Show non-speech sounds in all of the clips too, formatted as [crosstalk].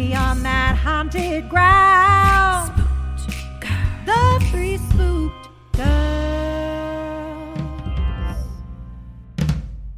we on that haunted ground. The three spooked girls.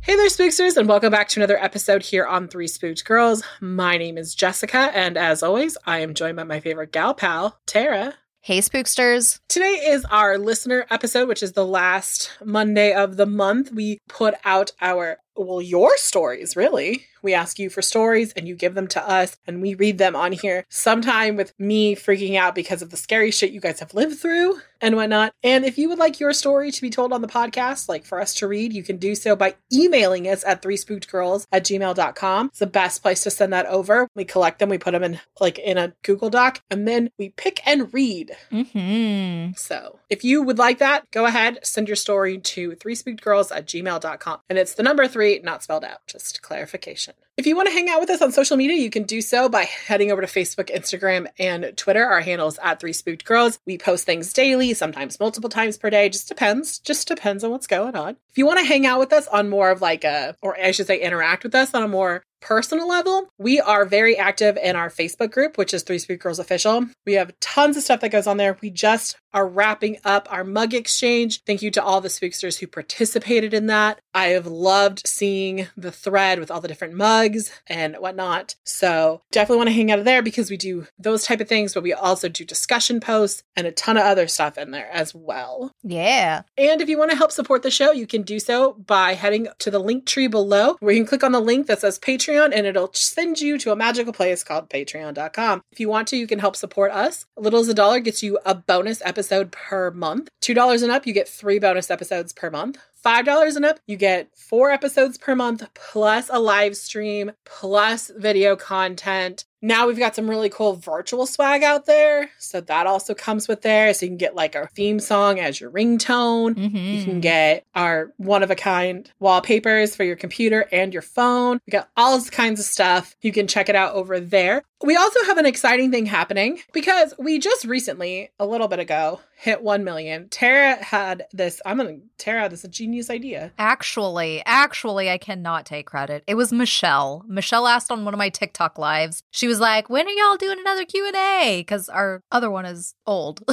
Hey there, spooksters, and welcome back to another episode here on Three Spooked Girls. My name is Jessica, and as always, I am joined by my favorite gal pal, Tara. Hey, spooksters. Today is our listener episode, which is the last Monday of the month. We put out our, well, your stories, really. We ask you for stories and you give them to us and we read them on here. Sometime with me freaking out because of the scary shit you guys have lived through and whatnot. And if you would like your story to be told on the podcast, like for us to read, you can do so by emailing us at three girls at gmail.com. It's the best place to send that over. We collect them, we put them in like in a Google Doc, and then we pick and read. Mm-hmm. So if you would like that, go ahead, send your story to three spooked girls at gmail.com. And it's the number three, not spelled out, just clarification. If you want to hang out with us on social media, you can do so by heading over to Facebook, Instagram, and Twitter. Our handle is at Three Spooked Girls. We post things daily, sometimes multiple times per day. Just depends. Just depends on what's going on. If you want to hang out with us on more of like a, or I should say, interact with us on a more personal level, we are very active in our Facebook group, which is Three Spooked Girls Official. We have tons of stuff that goes on there. We just are wrapping up our mug exchange. Thank you to all the spooksters who participated in that. I have loved seeing the thread with all the different mugs and whatnot. So definitely want to hang out of there because we do those type of things, but we also do discussion posts and a ton of other stuff in there as well. Yeah. And if you want to help support the show, you can do so by heading to the link tree below where you can click on the link that says Patreon and it'll send you to a magical place called patreon.com. If you want to, you can help support us. Little as a dollar gets you a bonus episode per month. $2 and up, you get three bonus episodes per month. $5 and up, you get four episodes per month, plus a live stream, plus video content. Now we've got some really cool virtual swag out there. So that also comes with there. So you can get like our theme song as your ringtone. Mm-hmm. You can get our one of a kind wallpapers for your computer and your phone. We got all kinds of stuff. You can check it out over there. We also have an exciting thing happening because we just recently, a little bit ago, hit 1 million. Tara had this, I'm going to, Tara, had this is a genius idea. Actually, actually, I cannot take credit. It was Michelle. Michelle asked on one of my TikTok lives. She was like, "When are y'all doing another Q and A?" Because our other one is old. [laughs]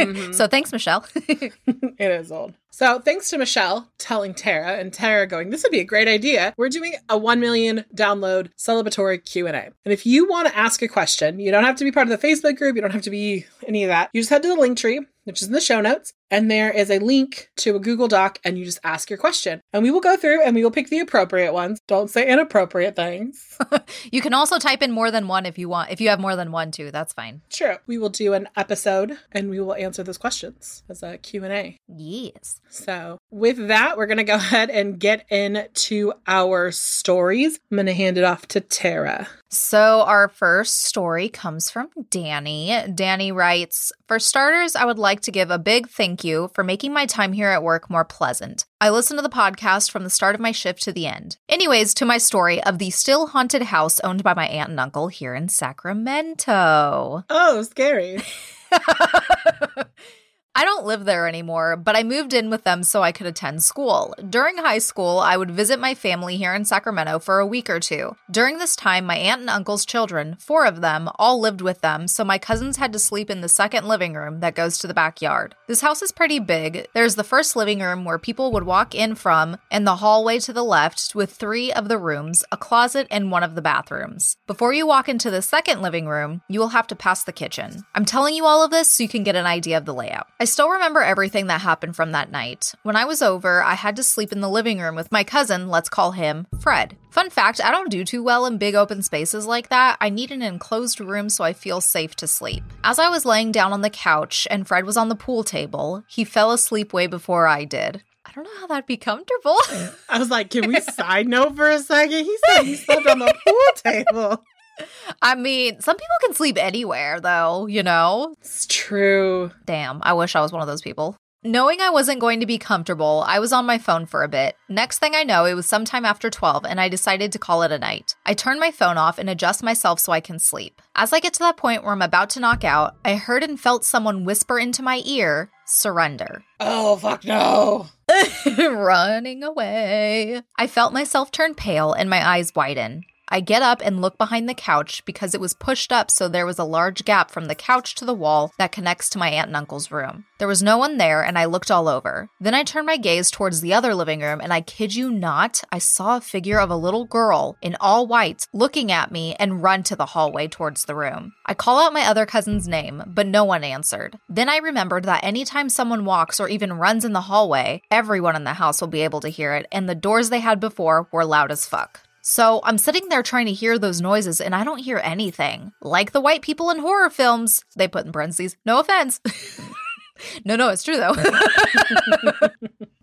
Mhm. so thanks, Michelle. [laughs] [laughs] it is old. So thanks to Michelle telling Tara and Tara going, this would be a great idea. We're doing a 1 million download celebratory Q&A. And if you want to ask a question, you don't have to be part of the Facebook group. You don't have to be any of that. You just head to the link tree, which is in the show notes. And there is a link to a Google Doc and you just ask your question. And we will go through and we will pick the appropriate ones. Don't say inappropriate things. [laughs] you can also type in more than one if you want. If you have more than one, too, that's fine. Sure. We will do an episode and we will answer those questions as a Q&A. Yes. So, with that, we're going to go [laughs] ahead and get into our stories. I'm going to hand it off to Tara. So, our first story comes from Danny. Danny writes For starters, I would like to give a big thank you for making my time here at work more pleasant. I listen to the podcast from the start of my shift to the end. Anyways, to my story of the still haunted house owned by my aunt and uncle here in Sacramento. Oh, scary. [laughs] I don't live there anymore, but I moved in with them so I could attend school. During high school, I would visit my family here in Sacramento for a week or two. During this time, my aunt and uncle's children, four of them, all lived with them, so my cousins had to sleep in the second living room that goes to the backyard. This house is pretty big. There's the first living room where people would walk in from, and the hallway to the left with three of the rooms, a closet, and one of the bathrooms. Before you walk into the second living room, you will have to pass the kitchen. I'm telling you all of this so you can get an idea of the layout. I still remember everything that happened from that night. When I was over, I had to sleep in the living room with my cousin, let's call him Fred. Fun fact I don't do too well in big open spaces like that. I need an enclosed room so I feel safe to sleep. As I was laying down on the couch and Fred was on the pool table, he fell asleep way before I did. I don't know how that'd be comfortable. [laughs] I was like, can we side note for a second? He said he slept on the pool table. [laughs] I mean, some people can sleep anywhere, though, you know? It's true. Damn, I wish I was one of those people. Knowing I wasn't going to be comfortable, I was on my phone for a bit. Next thing I know, it was sometime after 12, and I decided to call it a night. I turn my phone off and adjust myself so I can sleep. As I get to that point where I'm about to knock out, I heard and felt someone whisper into my ear, surrender. Oh, fuck no. [laughs] Running away. I felt myself turn pale and my eyes widen. I get up and look behind the couch because it was pushed up so there was a large gap from the couch to the wall that connects to my aunt and uncle's room. There was no one there and I looked all over. Then I turned my gaze towards the other living room and I kid you not, I saw a figure of a little girl in all white looking at me and run to the hallway towards the room. I call out my other cousin's name, but no one answered. Then I remembered that anytime someone walks or even runs in the hallway, everyone in the house will be able to hear it, and the doors they had before were loud as fuck. So I'm sitting there trying to hear those noises and I don't hear anything. Like the white people in horror films, they put in parentheses, no offense. [laughs] no, no, it's true though. [laughs]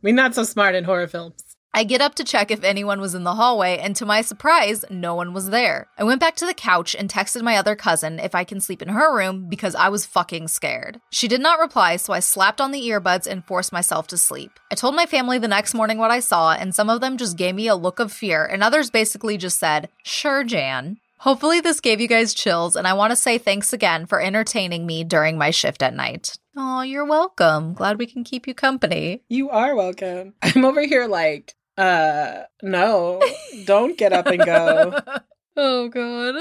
We're not so smart in horror films. I get up to check if anyone was in the hallway, and to my surprise, no one was there. I went back to the couch and texted my other cousin if I can sleep in her room because I was fucking scared. She did not reply, so I slapped on the earbuds and forced myself to sleep. I told my family the next morning what I saw, and some of them just gave me a look of fear, and others basically just said, Sure, Jan. Hopefully, this gave you guys chills, and I want to say thanks again for entertaining me during my shift at night. Oh, you're welcome. Glad we can keep you company. You are welcome. [laughs] I'm over here like, uh, no, don't get up and go. [laughs] oh, God.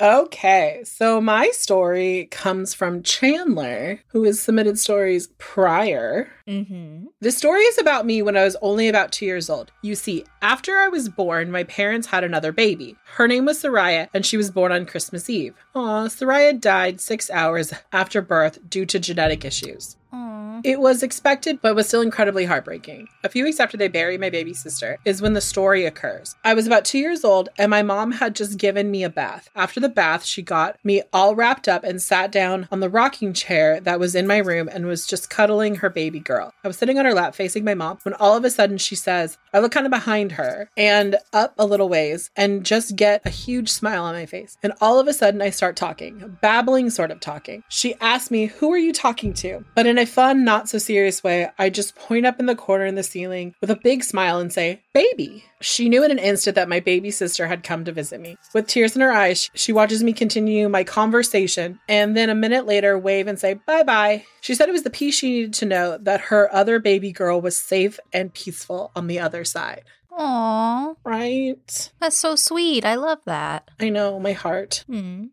[laughs] okay, so my story comes from Chandler, who has submitted stories prior. mm-hmm. The story is about me when I was only about two years old. You see, after I was born, my parents had another baby. Her name was Soraya, and she was born on Christmas Eve. Aw, Soraya died six hours after birth due to genetic issues. It was expected, but was still incredibly heartbreaking. A few weeks after they bury my baby sister is when the story occurs. I was about two years old, and my mom had just given me a bath. After the bath, she got me all wrapped up and sat down on the rocking chair that was in my room and was just cuddling her baby girl. I was sitting on her lap facing my mom when all of a sudden she says, I look kind of behind her and up a little ways and just get a huge smile on my face. And all of a sudden I start talking, babbling sort of talking. She asked me, Who are you talking to? But in a fun, not so serious way, I just point up in the corner in the ceiling with a big smile and say, Baby. She knew in an instant that my baby sister had come to visit me. With tears in her eyes, she watches me continue my conversation and then a minute later wave and say, Bye bye. She said it was the piece she needed to know that her other baby girl was safe and peaceful on the other side. Aw, Right? that's so sweet. I love that. I know, my heart. Hmm.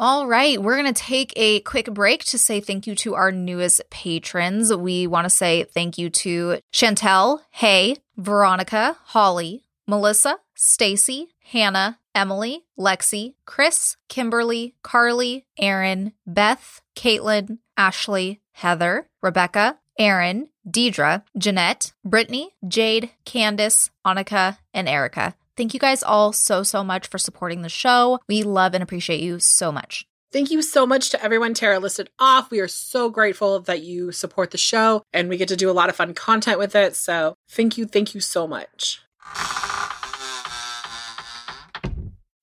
All right, we're going to take a quick break to say thank you to our newest patrons. We want to say thank you to Chantal, Hae, Veronica, Holly, Melissa, Stacy, Hannah, Emily, Lexie, Chris, Kimberly, Carly, Aaron, Beth, Katlyn, Ashley, Heather, Rebecca, Eryn, Deidre, Jannette, Brittany, Jade, Candice, Annikha, and Erica. Thank you guys all so, so much for supporting the show. We love and appreciate you so much. Thank you so much to everyone Tara listed off. We are so grateful that you support the show and we get to do a lot of fun content with it. So thank you, thank you so much.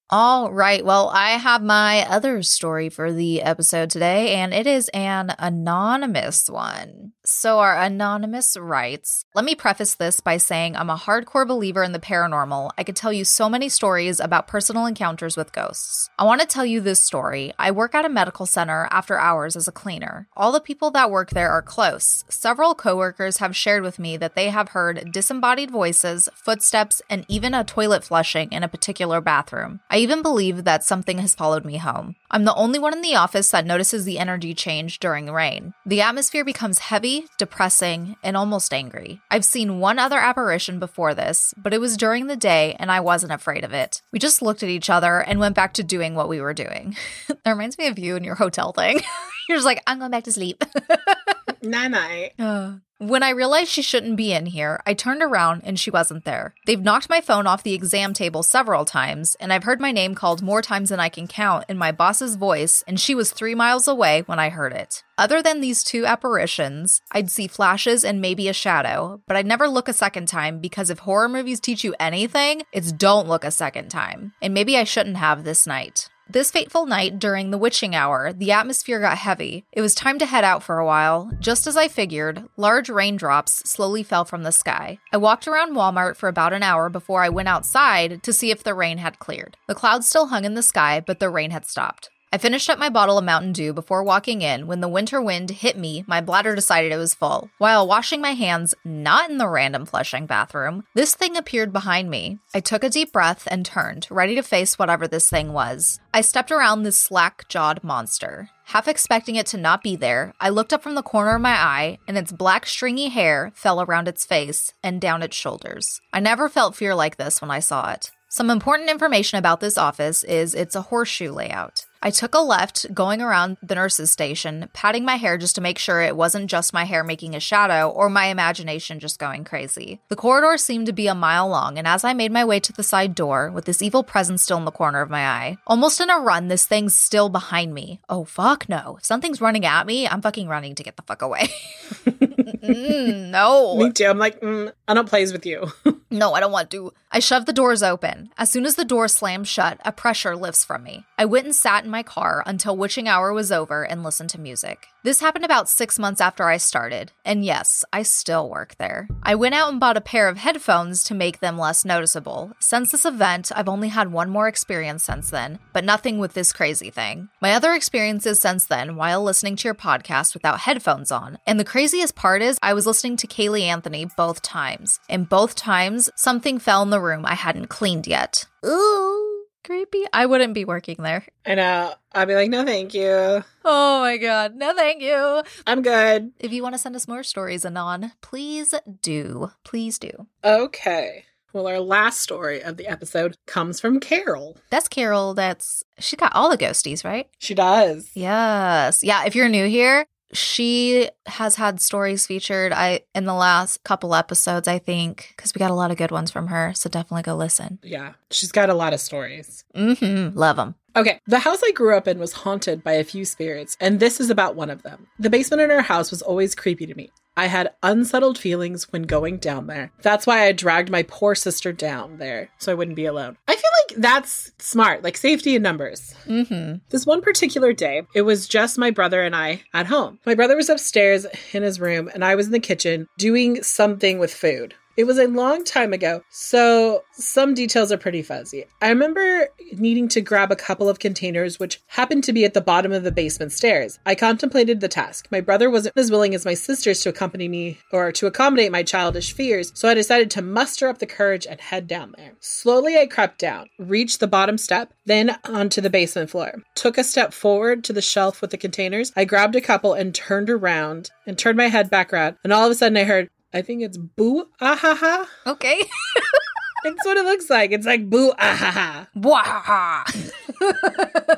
All right. Well, I have my other story for the episode today, and it is an anonymous one. So, our anonymous writes Let me preface this by saying I'm a hardcore believer in the paranormal. I could tell you so many stories about personal encounters with ghosts. I want to tell you this story. I work at a medical center after hours as a cleaner. All the people that work there are close. Several coworkers have shared with me that they have heard disembodied voices, footsteps, and even a toilet flushing in a particular bathroom. I even believe that something has followed me home. I'm the only one in the office that notices the energy change during rain. The atmosphere becomes heavy, depressing, and almost angry. I've seen one other apparition before this, but it was during the day and I wasn't afraid of it. We just looked at each other and went back to doing what we were doing. [laughs] that reminds me of you and your hotel thing. [laughs] You're just like, I'm going back to sleep. [laughs] Night night. Uh, when I realized she shouldn't be in here, I turned around and she wasn't there. They've knocked my phone off the exam table several times, and I've heard my name called more times than I can count in my boss's voice, and she was three miles away when I heard it. Other than these two apparitions, I'd see flashes and maybe a shadow, but I'd never look a second time because if horror movies teach you anything, it's don't look a second time. And maybe I shouldn't have this night. This fateful night during the witching hour, the atmosphere got heavy. It was time to head out for a while. Just as I figured, large raindrops slowly fell from the sky. I walked around Walmart for about an hour before I went outside to see if the rain had cleared. The clouds still hung in the sky, but the rain had stopped. I finished up my bottle of Mountain Dew before walking in. When the winter wind hit me, my bladder decided it was full. While washing my hands, not in the random flushing bathroom, this thing appeared behind me. I took a deep breath and turned, ready to face whatever this thing was. I stepped around this slack jawed monster. Half expecting it to not be there, I looked up from the corner of my eye, and its black, stringy hair fell around its face and down its shoulders. I never felt fear like this when I saw it. Some important information about this office is it's a horseshoe layout. I took a left going around the nurse's station, patting my hair just to make sure it wasn't just my hair making a shadow or my imagination just going crazy. The corridor seemed to be a mile long, and as I made my way to the side door, with this evil presence still in the corner of my eye, almost in a run, this thing's still behind me. Oh, fuck no. If something's running at me, I'm fucking running to get the fuck away. [laughs] Mm, no. Me too. I'm like, mm, I don't plays with you. [laughs] No, I don't want to. I shoved the doors open. As soon as the door slammed shut, a pressure lifts from me. I went and sat in my car until witching hour was over and listen to music. This happened about six months after I started, and yes, I still work there. I went out and bought a pair of headphones to make them less noticeable. Since this event, I've only had one more experience since then, but nothing with this crazy thing. My other experiences since then while listening to your podcast without headphones on. And the craziest part is, I was listening to Caylee Anthony both times, and both times, something fell in the room I hadn't cleaned yet. Ooh. Creepy. I wouldn't be working there. I know. I'd be like, no, thank you. Oh my god. No, thank you. I'm good. If you want to send us more stories, Anon, please do. Please do. Okay. Well, our last story of the episode comes from Carol. That's Carol. That's she got all the ghosties, right? She does. Yes. Yeah. If you're new here, she has had stories featured I in the last couple episodes, I think, because we got a lot of good ones from her. So definitely go listen. Yeah. She's got a lot of stories. Mm-hmm. Love them. Okay, the house I grew up in was haunted by a few spirits, and this is about one of them. The basement in our house was always creepy to me. I had unsettled feelings when going down there. That's why I dragged my poor sister down there so I wouldn't be alone. I feel like that's smart, like safety in numbers. Mm-hmm. This one particular day, it was just my brother and I at home. My brother was upstairs in his room, and I was in the kitchen doing something with food. It was a long time ago, so some details are pretty fuzzy. I remember needing to grab a couple of containers, which happened to be at the bottom of the basement stairs. I contemplated the task. My brother wasn't as willing as my sisters to accompany me or to accommodate my childish fears, so I decided to muster up the courage and head down there. Slowly, I crept down, reached the bottom step, then onto the basement floor. Took a step forward to the shelf with the containers. I grabbed a couple and turned around and turned my head back around, and all of a sudden I heard I think it's boo ah ha ha. Okay. [laughs] That's what it looks like. It's like boo ah ha ha.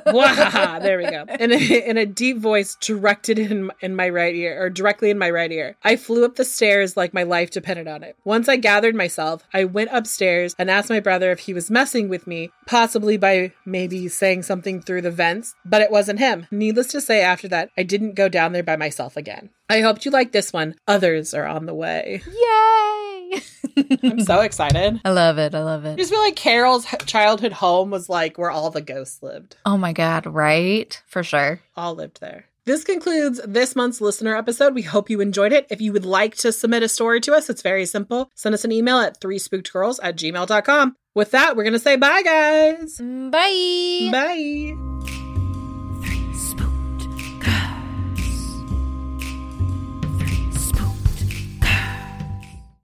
Wahaha. There we go. In a, in a deep voice directed in in my right ear or directly in my right ear. I flew up the stairs like my life depended on it. Once I gathered myself, I went upstairs and asked my brother if he was messing with me, possibly by maybe saying something through the vents, but it wasn't him. Needless to say, after that, I didn't go down there by myself again. I hoped you liked this one. Others are on the way. Yay. [laughs] I'm so [laughs] excited. I love it. I love it. I just feel like Carol's childhood home was like where all the ghosts lived. Oh my god, right? For sure. All lived there. This concludes this month's listener episode. We hope you enjoyed it. If you would like to submit a story to us, it's very simple. Send us an email at three spookedgirls at gmail.com. With that, we're going to say bye, guys. Mm, bye. Bye.